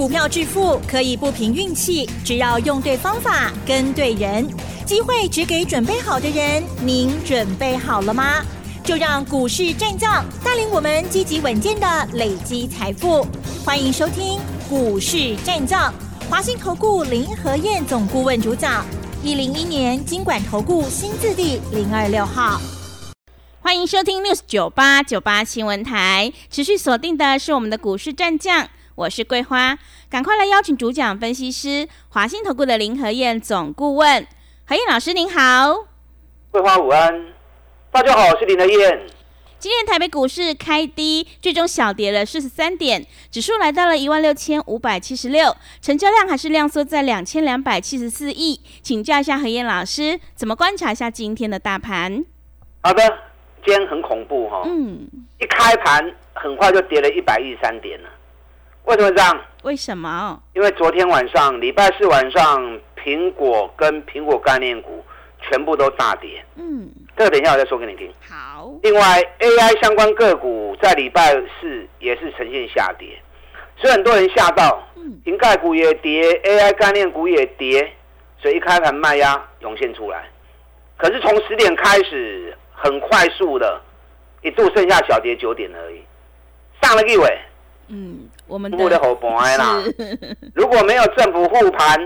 股票致富可以不凭运气，只要用对方法、跟对人，机会只给准备好的人。您准备好了吗？就让股市战将带领我们积极稳健的累积财富。欢迎收听股市战将，华信投顾林和燕总顾问主讲，一零一年经管投顾新字第零二六号。欢迎收听 news 九八九八新闻台，持续锁定的是我们的股市战将。我是桂花，赶快来邀请主讲分析师华信投顾的林和燕总顾问，何燕老师您好。桂花午安，大家好，我是林和燕。今天台北股市开低，最终小跌了四十三点，指数来到了一万六千五百七十六，成交量还是量缩在两千两百七十四亿。请教一下何燕老师，怎么观察一下今天的大盘？好的，今天很恐怖哈，嗯，一开盘很快就跌了一百一十三点了。为什么这样？为什么？因为昨天晚上，礼拜四晚上，苹果跟苹果概念股全部都大跌。嗯，这个等一下我再说给你听。好。另外，AI 相关个股在礼拜四也是呈现下跌，所以很多人吓到。嗯。瓶盖股也跌，AI 概念股也跌，所以一开盘卖压涌现出来。可是从十点开始，很快速的，一度剩下小跌九点而已，上了一尾。嗯。我们的好盘啦！如果没有政府护盘，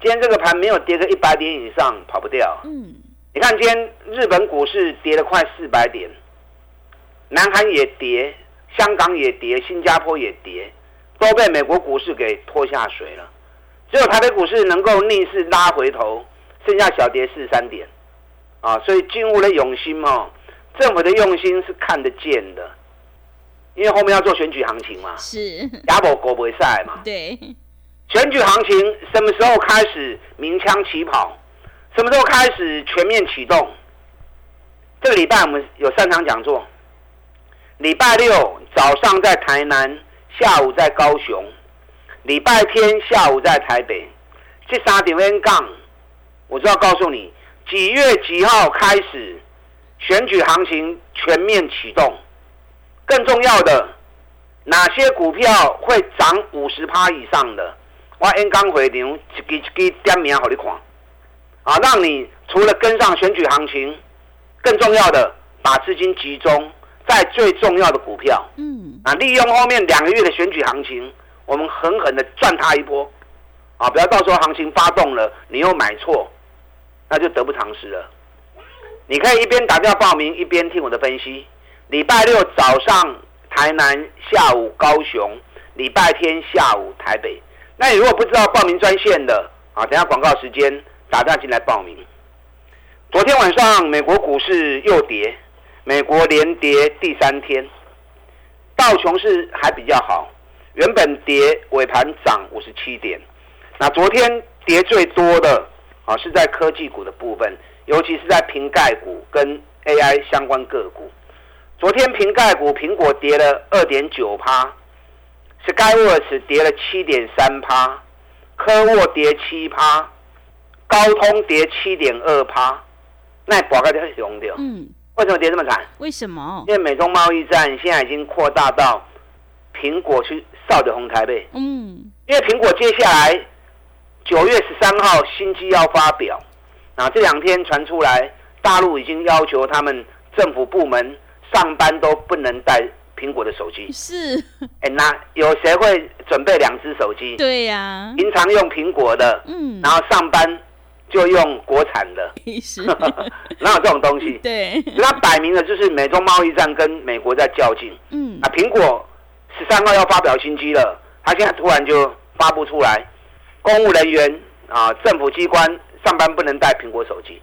今天这个盘没有跌个一百点以上，跑不掉。嗯，你看今天日本股市跌了快四百点，南韩也跌，香港也跌，新加坡也跌，都被美国股市给拖下水了。只有台北股市能够逆势拉回头，剩下小跌四三点。啊，所以进入了永心哦，政府的用心是看得见的。因为后面要做选举行情嘛，是亚博国不会赛嘛？对，选举行情什么时候开始鸣枪起跑？什么时候开始全面启动？这个礼拜我们有三场讲座，礼拜六早上在台南，下午在高雄，礼拜天下午在台北。这三点 N 杠，我就要告诉你，几月几号开始选举行情全面启动？更重要的，哪些股票会涨五十趴以上的？我 N 刚回牛，一支一支点名好你看，啊，让你除了跟上选举行情，更重要的，把资金集中在最重要的股票。嗯，啊，利用后面两个月的选举行情，我们狠狠的赚它一波，啊，不要到时候行情发动了，你又买错，那就得不偿失了。你可以一边打电话报名，一边听我的分析。礼拜六早上台南，下午高雄，礼拜天下午台北。那你如果不知道报名专线的啊，等下广告时间打电话进来报名。昨天晚上美国股市又跌，美国连跌第三天，道琼斯还比较好，原本跌尾盘涨五十七点。那昨天跌最多的啊是在科技股的部分，尤其是在瓶盖股跟 AI 相关个股。昨天瓶盖股苹果跌了二点九趴，Skyworks 跌了七点三趴，科沃跌七趴，高通跌七点二趴，那博个就很凶掉。嗯，为什么跌这么惨？为什么？因为美中贸易战现在已经扩大到苹果去扫的红台呗。嗯，因为苹果接下来九月十三号新机要发表，啊，这两天传出来，大陆已经要求他们政府部门。上班都不能带苹果的手机，是。哎，那有谁会准备两只手机？对呀，平常用苹果的，嗯，然后上班就用国产的，哪有这种东西？对，那摆明了就是美中贸易战跟美国在较劲。嗯，啊，苹果十三号要发表新机了，他现在突然就发布出来，公务人员啊，政府机关上班不能带苹果手机。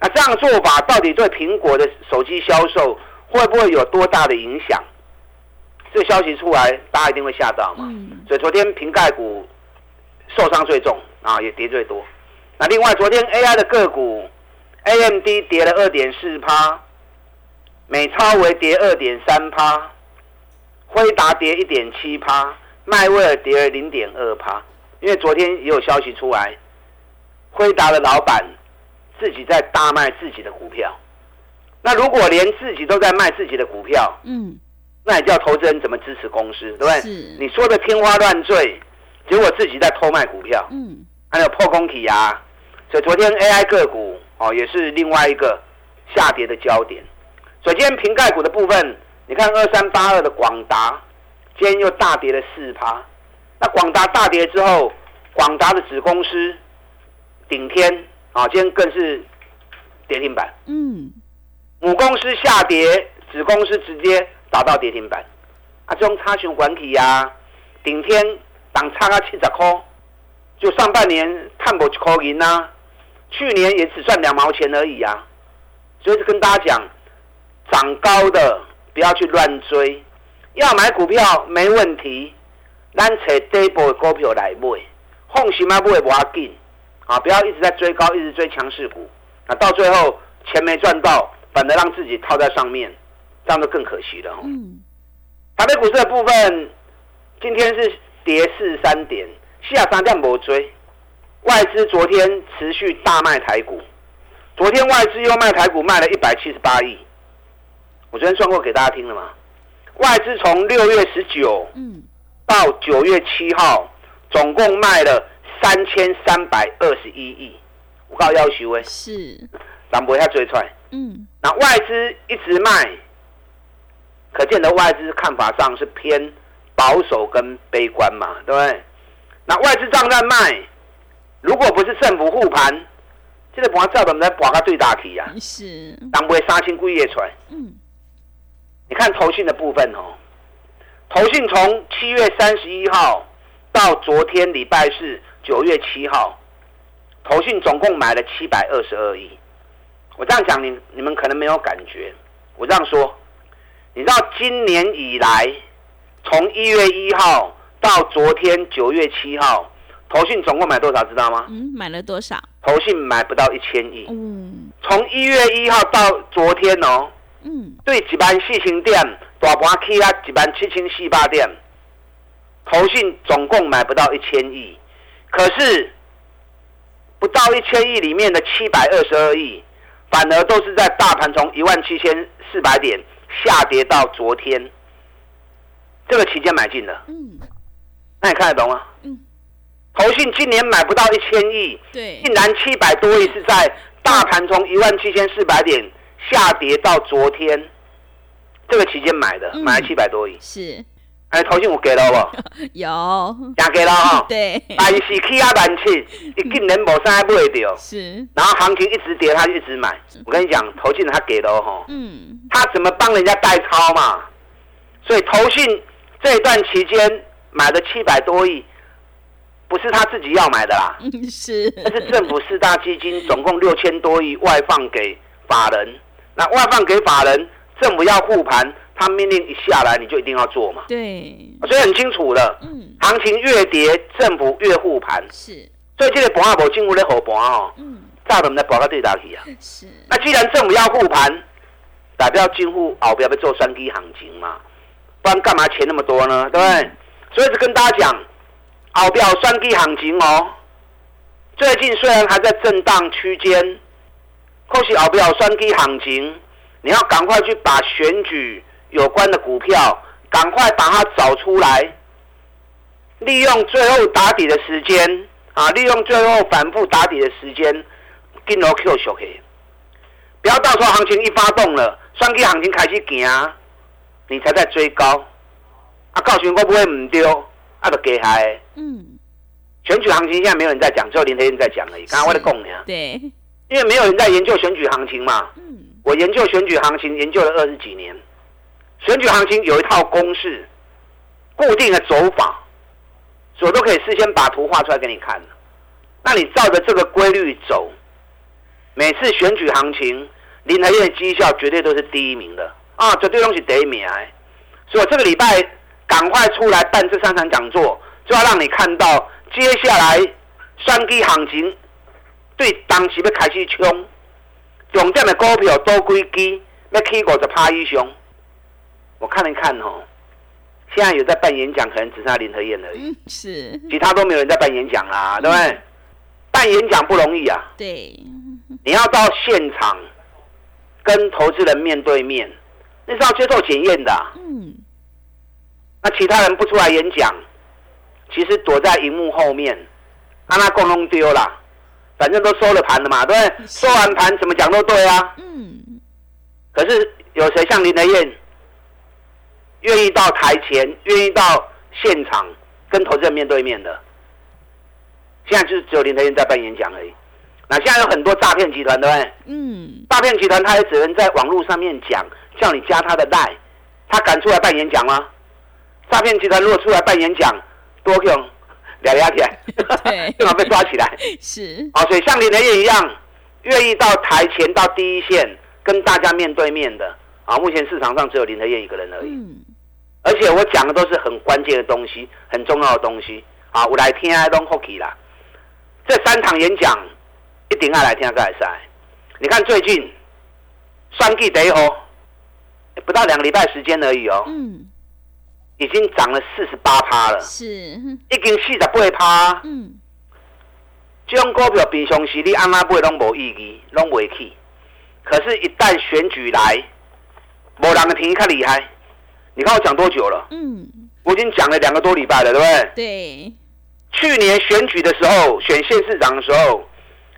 那这样做法到底对苹果的手机销售会不会有多大的影响？这消息出来，大家一定会吓到嘛。所以昨天瓶盖股受伤最重啊，也跌最多。那另外，昨天 AI 的个股，AMD 跌了二点四趴，美超为跌二点三趴，辉达跌一点七趴，迈威尔跌了零点二趴。因为昨天也有消息出来，辉达的老板。自己在大卖自己的股票，那如果连自己都在卖自己的股票，嗯，那你叫投资人怎么支持公司，对不对？你说的天花乱坠，结果自己在偷卖股票，嗯，还有破空体啊，所以昨天 AI 个股哦也是另外一个下跌的焦点。所以今天瓶盖股的部分，你看二三八二的广达，今天又大跌了四趴。那广达大跌之后，广达的子公司顶天啊，今天更是跌停板。嗯，母公司下跌，子公司直接打到跌停板。啊，这种差熊管体呀，顶天涨差个七十块，就上半年探不一块银呐，去年也只赚两毛钱而已啊。所以是跟大家讲，涨高的不要去乱追，要买股票没问题，咱找底部的股票来买，放心啊，买不要紧啊，不要一直在追高，一直追强势股，啊，到最后钱没赚到，反而让自己套在上面，这样就更可惜了哦。嗯，台北股市的部分，今天是跌四三点，下三点没追。外资昨天持续大卖台股，昨天外资又卖台股卖了一百七十八亿。我昨天算过给大家听了嘛？外资从六月十九嗯，到九月七号，总共卖了三千三百二十一亿。我告要求哎，是，咱不下追出来。嗯，那外资一直卖，可见的外资看法上是偏保守跟悲观嘛，对不对？那外资账在卖，如果不是政府护盘，这个盘照怎么在拔个最大题啊？是，当不会杀青故意出来。嗯，你看投信的部分哦，投信从七月三十一号到昨天礼拜四九月七号，投信总共买了七百二十二亿。我这样讲，你你们可能没有感觉。我这样说，你知道今年以来，从一月一号到昨天九月七号，投信总共买多少？知道吗？嗯，买了多少？投信买不到一千亿。嗯，从一月一号到昨天哦，嗯，对一万四千点，大盘起啊一万七千四百点，投信总共买不到一千亿，可是不到一千亿里面的七百二十二亿，反而都是在大盘从一万七千四百点下跌到昨天。这个期间买进的，嗯，那你看得懂吗？嗯，投信今年买不到一千亿，对，竟然七百多亿是在大盘从一万七千四百点下跌到昨天。这个期间买的，嗯。买了七百多亿。是，哎，投信有给了不？有，也给了哈。对，但是起啊万七，伊竟然无啥买到，是，然后行情一直跌，他就一直买。我跟你讲，投信他给了哈，嗯，他怎么帮人家代操嘛？所以投信这一段期间买了七百多亿，不是他自己要买的啦。嗯，是，那是政府四大基金总共六千多亿外放给法人，那外放给法人，政府要护盘，他命令一下来，你就一定要做嘛，对，所以很清楚的，嗯，行情越跌，政府越护盘，是，所以这个盘啊，无进入咧护盘哦，嗯，早就唔来博到对打去啊。是，那既然政府要护盘，代表进户后边要做双低行情嘛，不然干嘛钱那么多呢？对不对？所以是跟大家讲，后边有双低行情哦。最近虽然还在震荡区间，可是后边有双低行情，你要赶快去把选举有关的股票，赶快把它找出来，利用最后打底的时间啊，利用最后反复打底的时间，进入 Q 小 K。不要到时候行情一发动了，双 K 行情开始行，你才在追高，啊，告诉你我不会唔丢，啊，就给嗨。嗯，选举行情现在没有人在讲，只有林德燕在讲而已。刚刚我在讲呢，对，因为没有人在研究选举行情嘛。嗯，我研究选举行情研究了二十几年，选举行情有一套公式，固定的走法，我都可以事先把图画出来给你看。那你照着这个规律走，每次选举行情，林台燕的绩效绝对都是第一名的啊，绝对都是第一名的。所以我这个礼拜赶快出来办这三场讲座，就要让你看到接下来双基行情对当时要开始冲。重点的股票多几支，要起五十趴以上。我看了看哦，现在有在办演讲，可能只剩下林和燕而已，嗯，是，其他都没有人在办演讲啦，对不对？办演讲不容易啊，对，你要到现场跟投资人面对面，那是要接受检验的啊、嗯，那其他人不出来演讲，其实躲在荧幕后面，让他共弄丢了，反正都收了盘了嘛，对不对？收完盘怎么讲都对啊。嗯，可是有谁像林德燕，愿意到台前，愿意到现场跟投资人面对面的？现在就是只有林德燕在办演讲而已。那现在有很多诈骗集团，对不对？嗯，诈骗集团他也只能在网络上面讲，叫你加他的赖，他敢出来办演讲吗？诈骗集团如果出来办演讲，多用两牙起来，对正好被抓起来。是，啊，所以像林德燕一样，愿意到台前到第一线跟大家面对面的啊，目前市场上只有林德燕一个人而已。嗯，而且我讲的都是很关键的东西，很重要的东西啊，我来听爱东 hockey 啦。这三场演讲一定要来听个赛。你看最近双季第一号，不到两个礼拜时间而已哦，嗯，已经涨了四十八趴了，是，已经四十八趴。嗯，这种股票平常时你按哪买拢无意义，拢袂起。可是，一旦选举来，无人的便宜较厉害。你看我讲多久了？嗯，我已经讲了两个多礼拜了，对不对？对，去年选举的时候，选县市长的时候，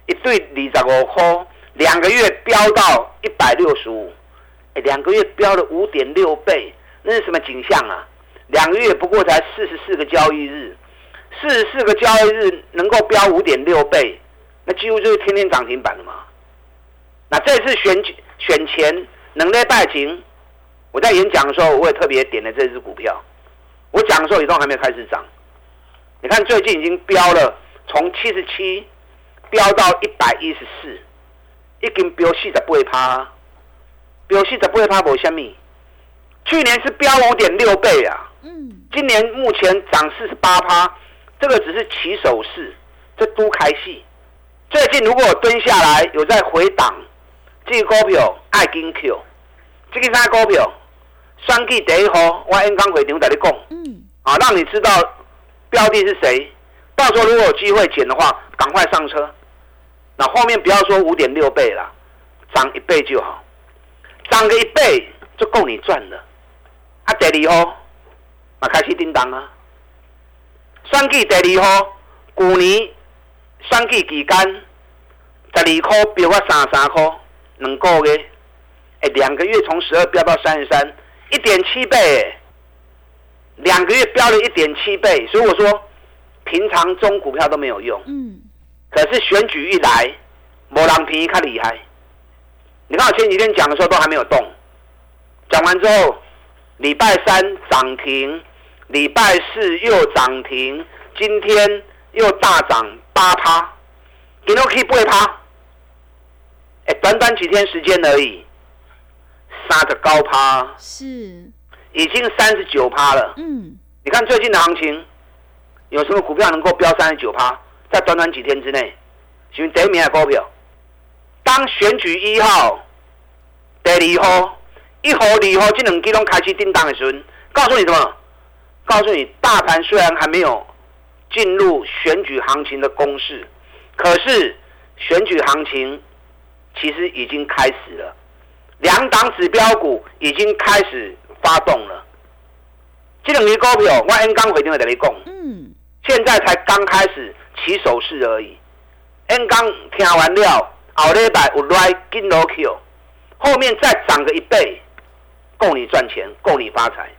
一对二十五块，两个月飙到一百六十五，哎，两个月飙了五点六倍，那是什么景象啊？两个月不过才四十四个交易日，四十四个交易日能够飙五点六倍，那几乎就是天天涨停板了嘛。那这次选举选前能力拜情，我在演讲的时候，我也特别点了这只股票，我讲的时候也都还没有开始涨。你看最近已经飙了，从七十七飙到一百一十四，已经飙四十八趴，飙四十八趴无虾米。去年是飙五点六倍啊，嗯，今年目前涨四十八趴，这个只是起手式，这都开戏。最近如果蹲下来有在回档，这个股票爱金 Q，这个啥股票？双季第一号，我刚刚回场在你讲。嗯，啊，让你知道标的是谁。到时候如果有机会捡的话，赶快上车。那后面不要说五点六倍了，涨一倍就好，涨个一倍就够你赚了。啊，第二号，啊开始叮当啊。选举第二号，去年选举期间，十二块飙到三十三块，两个月，哎，两个月从十二飙到三十三，一点七倍哎。两个月飙了一点七倍，所以我说平常中股票都没有用，嗯，可是选举一来，某人便宜较厉害。你看我前几天讲的时候都还没有动，讲完之后，礼拜三涨停，礼拜四又涨停，今天又大涨八趴，今天可以八趴，哎，短短几天时间而已，杀的高趴。是，已经三十九趴了。嗯，你看最近的行情，有什么股票能够飙三十九趴？在短短几天之内，选第一名的股票。当选举一号、第二号、一号、二号这两支拢开始订单的时候，告诉你什么？告诉你，大盘虽然还没有进入选举行情的攻势，可是选举行情其实已经开始了。两档指标股已经开始发动了。这两支股票，我 N 刚回电话跟你讲，嗯，现在才刚开始起手势而已。N 刚听完了，后礼拜有来紧落去，后面再涨个一倍，够你赚钱，够你发财。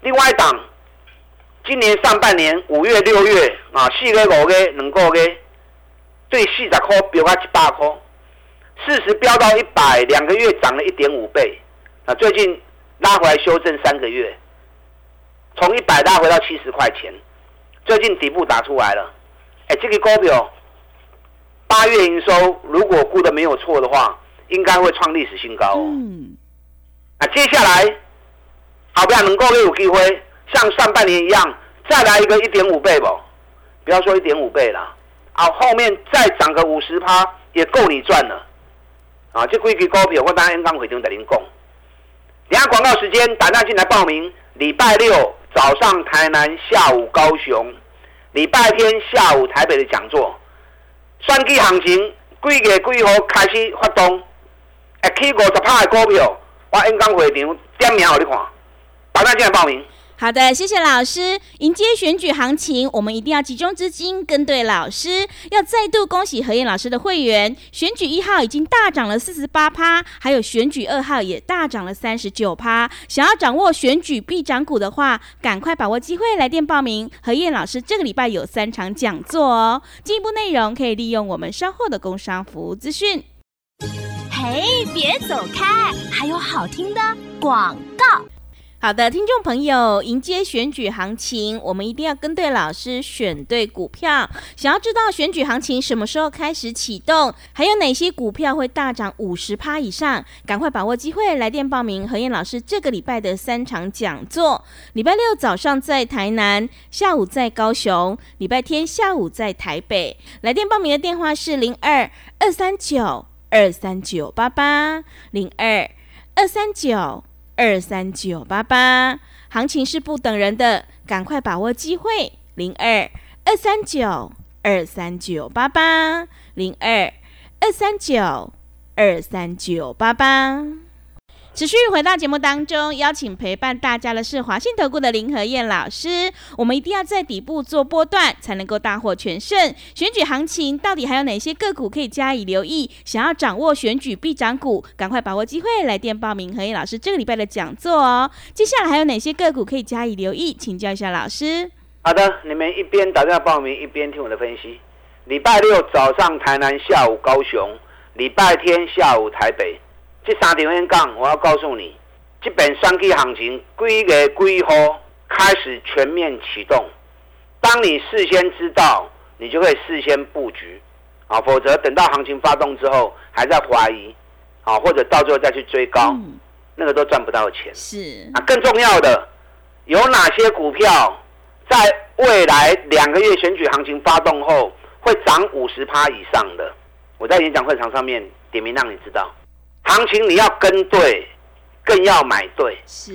另外一档，今年上半年五月、六月啊，四个、五个、两个月，对四十块飙到一百块，四十飙到一百，两个月涨了一点五倍。啊，最近拉回来修正三个月，从一百拉回到七十块钱，最近底部打出来了。哎，这个股票八月营收如果估的没有错的话，应该会创历史新高哦。嗯，啊，接下来好不好能够有机会像上半年一样再来一个一点五倍不？不要说一点五倍啦，啊，后面再涨个五十趴也够你赚了。啊，这几支股票我当然刚回头在您讲。等下广告时间，打电话进来报名。礼拜六早上台南，下午高雄；礼拜天下午台北的讲座。选举行情几月几号开始发动？会起五十趴的股票，我演讲会场点名给你看。打电话进来报名。好的，谢谢老师。迎接选举行情，我们一定要集中资金，跟对老师。要再度恭喜何燕老师的会员，选举一号已经大涨了四十八趴，还有选举二号也大涨了三十九趴。想要掌握选举必涨股的话，赶快把握机会，来电报名。何燕老师这个礼拜有三场讲座哦，进一步内容可以利用我们稍后的工商服务资讯。嘿，别走开，还有好听的广告。好的，听众朋友，迎接选举行情，我们一定要跟对老师，选对股票。想要知道选举行情什么时候开始启动，还有哪些股票会大涨五十趴以上，赶快把握机会，来电报名何燕老师这个礼拜的三场讲座。礼拜六早上在台南，下午在高雄，礼拜天下午在台北。来电报名的电话是零二二三九二三九八八零二二三九。二三九八八，行情是不等人的，赶快把握机会。零二二三九二三九八八，零二二三九二三九八八。持续回到节目当中，邀请陪伴大家的是华信投顾的林和燕老师。我们一定要在底部做波段，才能够大获全胜。选举行情到底还有哪些个股可以加以留意？想要掌握选举必涨股，赶快把握机会，来电报名和燕老师这个礼拜的讲座哦。接下来还有哪些个股可以加以留意？请教一下老师。好的，你们一边打电话报名，一边听我的分析。礼拜六早上台南，下午高雄；礼拜天下午台北。这三点讲，我要告诉你，这本三 K 行情几月几号开始全面启动。当你事先知道，你就可以事先布局啊，否则等到行情发动之后，还在怀疑啊，或者到最后再去追高，那个都赚不到钱。是啊，更重要的，有哪些股票在未来两个月选举行情发动后会涨五十趴以上的？我在演讲会场上面点名让你知道。行情你要跟对，更要买对。是，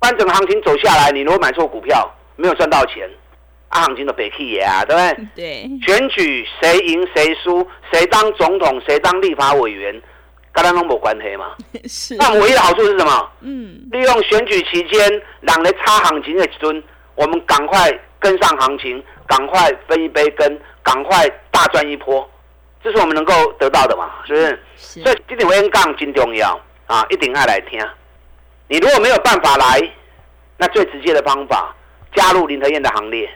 不然整个行情走下来，你如果买错股票，没有赚到钱，啊，行情的北气啊，对不对？对。选举谁赢谁输，谁当总统谁当立法委员，跟他拢无关系嘛。是。那唯一的好处是什么？嗯。利用选举期间，让人差行情的时尊，我们赶快跟上行情，赶快分一杯羹，赶快大赚一波。这是我们能够得到的嘛？是不是？所以这点微杠真重要啊，一定要来听。你如果没有办法来，那最直接的方法，加入林德燕的行列，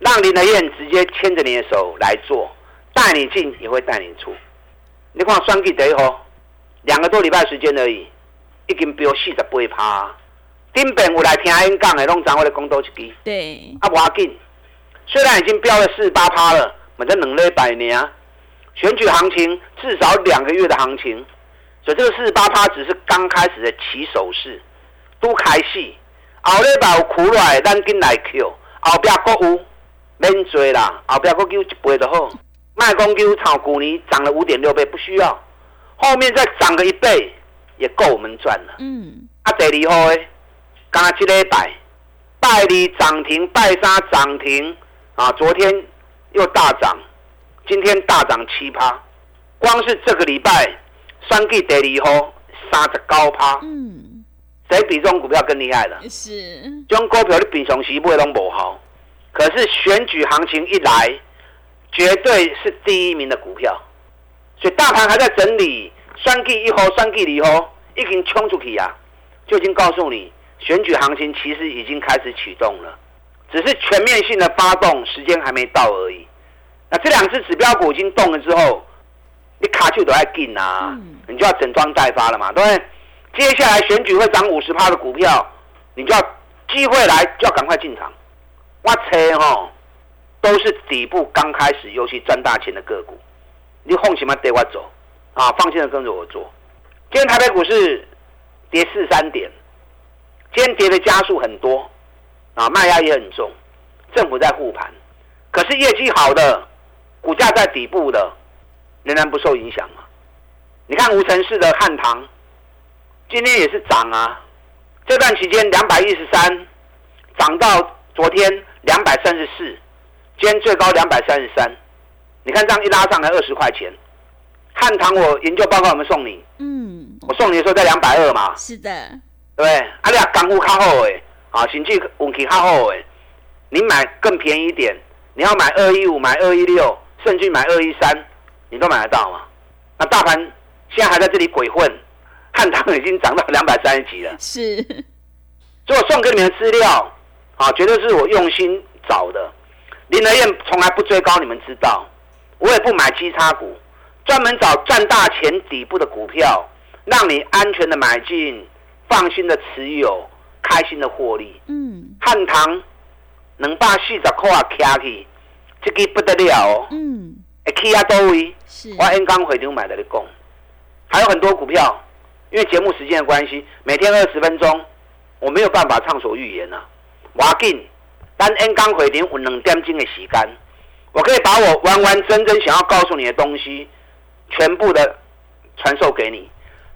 让林德燕直接牵着你的手来做，带你进也会带你出。你看双第一号，两个多礼拜时间而已，已经飙四十八趴。顶边有来听演讲的，拢掌握的公道一支。对。啊，不要紧，虽然已经飙了四十八趴了，反正两礼拜呢。选举行情至少两个月的行情，所以这个四十八趴只是刚开始的起手式，都开戏。后礼拜有苦来，咱紧来 Q，后边国有免追啦，后边国救一倍就好。卖公牛炒股年涨了五点六倍，不需要，后面再涨个一倍也够我们赚了。嗯。啊，第二号诶，刚这礼拜拜二涨停，拜三涨停，啊，昨天又大涨。今天大涨七趴，光是这个礼拜，三 G 第二号三十高趴。嗯，谁比这种股票更厉害的？是。这种股票你平常时买拢不好，可是选举行情一来，绝对是第一名的股票。所以大盘还在整理，三 G 一号、三 G 二号已经冲出去呀，就已经告诉你，选举行情其实已经开始启动了，只是全面性的发动时间还没到而已。那这两只指标股已经动了之后，你卡就都在进啊，你就要整装待发了嘛，对不对？接下来选举会涨五十趴的股票，你就要机会来就要赶快进场。我猜哈，都是底部刚开始尤其赚大钱的个股，你放心嘛，带我走啊，放心的跟着我做。今天台北股市跌四三点，今天跌的加速很多啊，卖压也很重，政府在护盘，可是业绩好的。股价在底部的，仍然不受影响啊？你看无尘市的汉唐，今天也是涨啊。这段期间两百一十三，涨到昨天两百三十四，今天最高两百三十三。你看这样一拉上来二十块钱，汉唐我研究报告有没有送你？嗯，我送你的时候在两百二嘛。是的，对不对？啊，你啊港股靠后哎，啊，甚至运气较好诶，你买更便宜一点，你要买二一五，买二一六，甚至买二一三，你都买得到吗？那大盘现在还在这里鬼混，汉唐已经涨到两百三十几了。是，所以我送给你们的资料，啊，绝对是我用心找的。林德燕从来不追高，你们知道，我也不买基差股，专门找赚大钱底部的股票，让你安全的买进，放心的持有，开心的获利。嗯汉唐能把四十块卡去，这个不得了哦！嗯，会起啊多位？是，我 N 刚回流买的你讲，还有很多股票，因为节目时间的关系，每天二十分钟，我没有办法畅所欲言啊。我紧，但 N 刚回流有两点钟的时间，我可以把我完完整整想要告诉你的东西，全部的传授给你，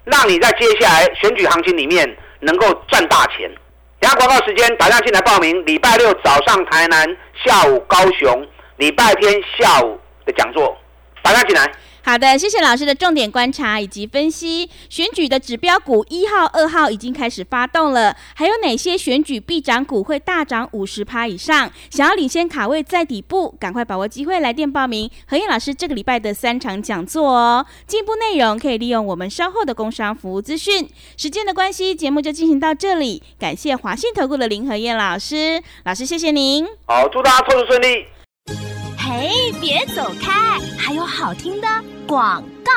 让你在接下来选举行情里面能够赚大钱。等下广告时间，打电话进来报名。礼拜六早上台南，下午高雄，礼拜天下午的讲座，打电话进来。好的，谢谢老师的重点观察以及分析。选举的指标股一号、二号已经开始发动了，还有哪些选举必涨股会大涨五十趴以上？想要领先卡位在底部，赶快把握机会来电报名何燕老师这个礼拜的三场讲座哦。进一步内容可以利用我们稍后的工商服务资讯。时间的关系，节目就进行到这里，感谢华信投顾的林何燕老师，老师谢谢您。好，祝大家操作顺利。嘿，别走开，还有好听的广告。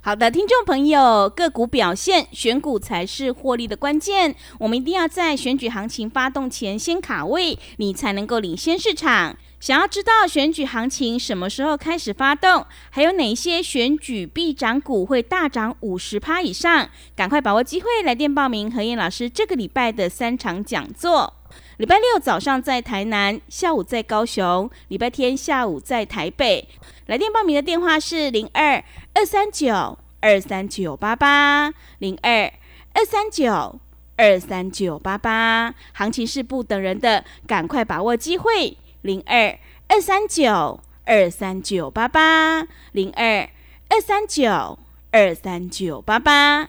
好的，听众朋友，个股表现，选股才是获利的关键。我们一定要在选举行情发动前先卡位，你才能够领先市场。想要知道选举行情什么时候开始发动，还有哪些选举必涨股会大涨五十趴以上，赶快把握机会来电报名何燕老师这个礼拜的三场讲座。礼拜六早上在台南，下午在高雄，礼拜天下午在台北。来电报名的电话是零二二三九二三九八八零二二三九二三九八八。行情是不等人的，赶快把握机会。零二二三九二三九八八零二二三九二三九八八。